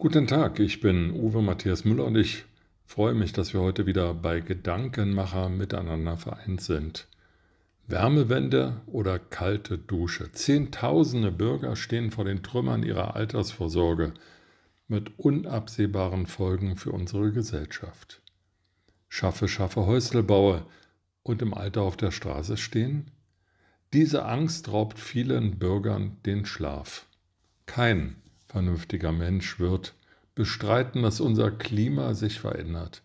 Guten Tag, ich bin Uwe Matthias Müller und ich freue mich, dass wir heute wieder bei Gedankenmacher miteinander vereint sind. Wärmewende oder kalte Dusche. Zehntausende Bürger stehen vor den Trümmern ihrer Altersvorsorge mit unabsehbaren Folgen für unsere Gesellschaft. Schaffe, schaffe Häuselbaue und im Alter auf der Straße stehen? Diese Angst raubt vielen Bürgern den Schlaf. Kein vernünftiger Mensch wird bestreiten, dass unser Klima sich verändert.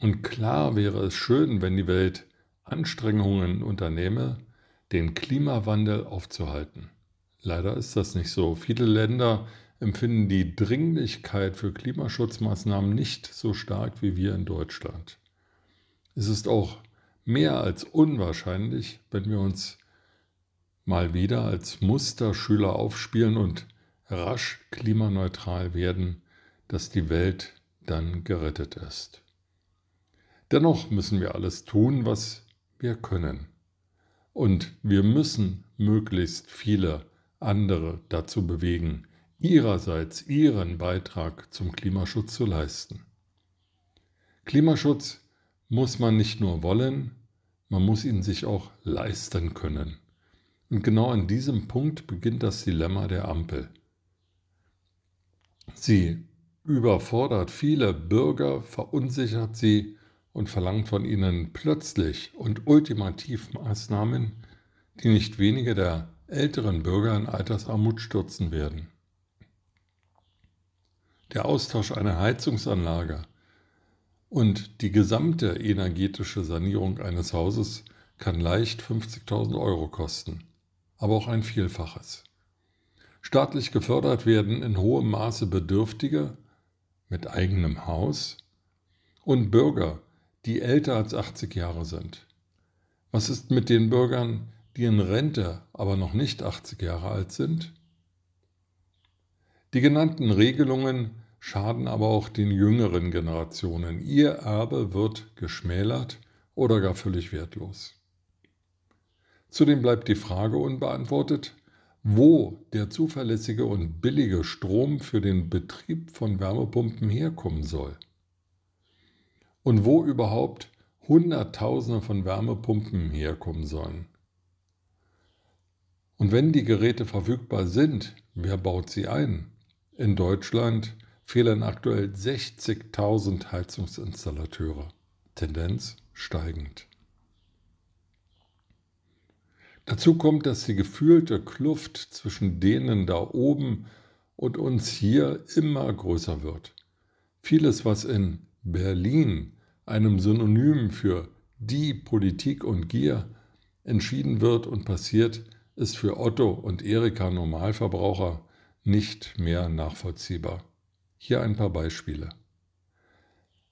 Und klar wäre es schön, wenn die Welt Anstrengungen unternehme, den Klimawandel aufzuhalten. Leider ist das nicht so. Viele Länder empfinden die Dringlichkeit für Klimaschutzmaßnahmen nicht so stark wie wir in Deutschland. Es ist auch mehr als unwahrscheinlich, wenn wir uns mal wieder als Musterschüler aufspielen und rasch klimaneutral werden, dass die Welt dann gerettet ist. Dennoch müssen wir alles tun, was wir können. Und wir müssen möglichst viele andere dazu bewegen, ihrerseits ihren Beitrag zum Klimaschutz zu leisten. Klimaschutz muss man nicht nur wollen, man muss ihn sich auch leisten können. Und genau an diesem Punkt beginnt das Dilemma der Ampel. Sie überfordert viele Bürger, verunsichert sie und verlangt von ihnen plötzlich und ultimativ Maßnahmen, die nicht wenige der älteren Bürger in Altersarmut stürzen werden. Der Austausch einer Heizungsanlage und die gesamte energetische Sanierung eines Hauses kann leicht 50.000 Euro kosten, aber auch ein Vielfaches. Staatlich gefördert werden in hohem Maße Bedürftige mit eigenem Haus und Bürger, die älter als 80 Jahre sind. Was ist mit den Bürgern, die in Rente, aber noch nicht 80 Jahre alt sind? Die genannten Regelungen schaden aber auch den jüngeren Generationen. Ihr Erbe wird geschmälert oder gar völlig wertlos. Zudem bleibt die Frage unbeantwortet, wo der zuverlässige und billige Strom für den Betrieb von Wärmepumpen herkommen soll. Und wo überhaupt Hunderttausende von Wärmepumpen herkommen sollen. Und wenn die Geräte verfügbar sind, wer baut sie ein? In Deutschland fehlen aktuell 60.000 Heizungsinstallateure. Tendenz steigend. Dazu kommt, dass die gefühlte Kluft zwischen denen da oben und uns hier immer größer wird. Vieles, was in Berlin, einem Synonym für die Politik und Gier, entschieden wird und passiert, ist für Otto und Erika Normalverbraucher nicht mehr nachvollziehbar. Hier ein paar Beispiele.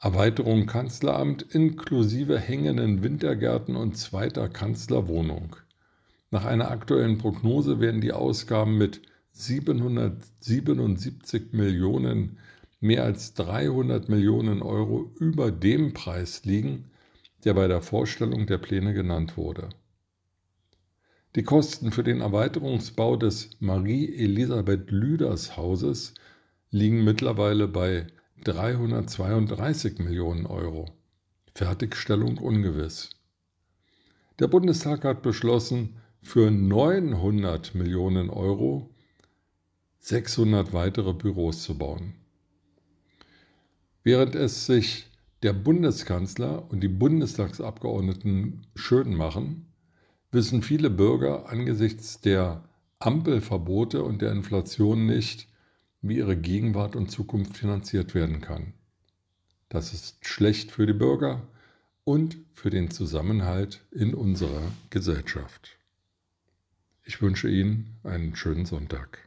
Erweiterung Kanzleramt inklusive hängenden Wintergärten und zweiter Kanzlerwohnung. Nach einer aktuellen Prognose werden die Ausgaben mit 777 Millionen mehr als 300 Millionen Euro über dem Preis liegen, der bei der Vorstellung der Pläne genannt wurde. Die Kosten für den Erweiterungsbau des Marie-Elisabeth Lüders Hauses liegen mittlerweile bei 332 Millionen Euro. Fertigstellung ungewiss. Der Bundestag hat beschlossen, für 900 Millionen Euro 600 weitere Büros zu bauen. Während es sich der Bundeskanzler und die Bundestagsabgeordneten schön machen, wissen viele Bürger angesichts der Ampelverbote und der Inflation nicht, wie ihre Gegenwart und Zukunft finanziert werden kann. Das ist schlecht für die Bürger und für den Zusammenhalt in unserer Gesellschaft. Ich wünsche Ihnen einen schönen Sonntag.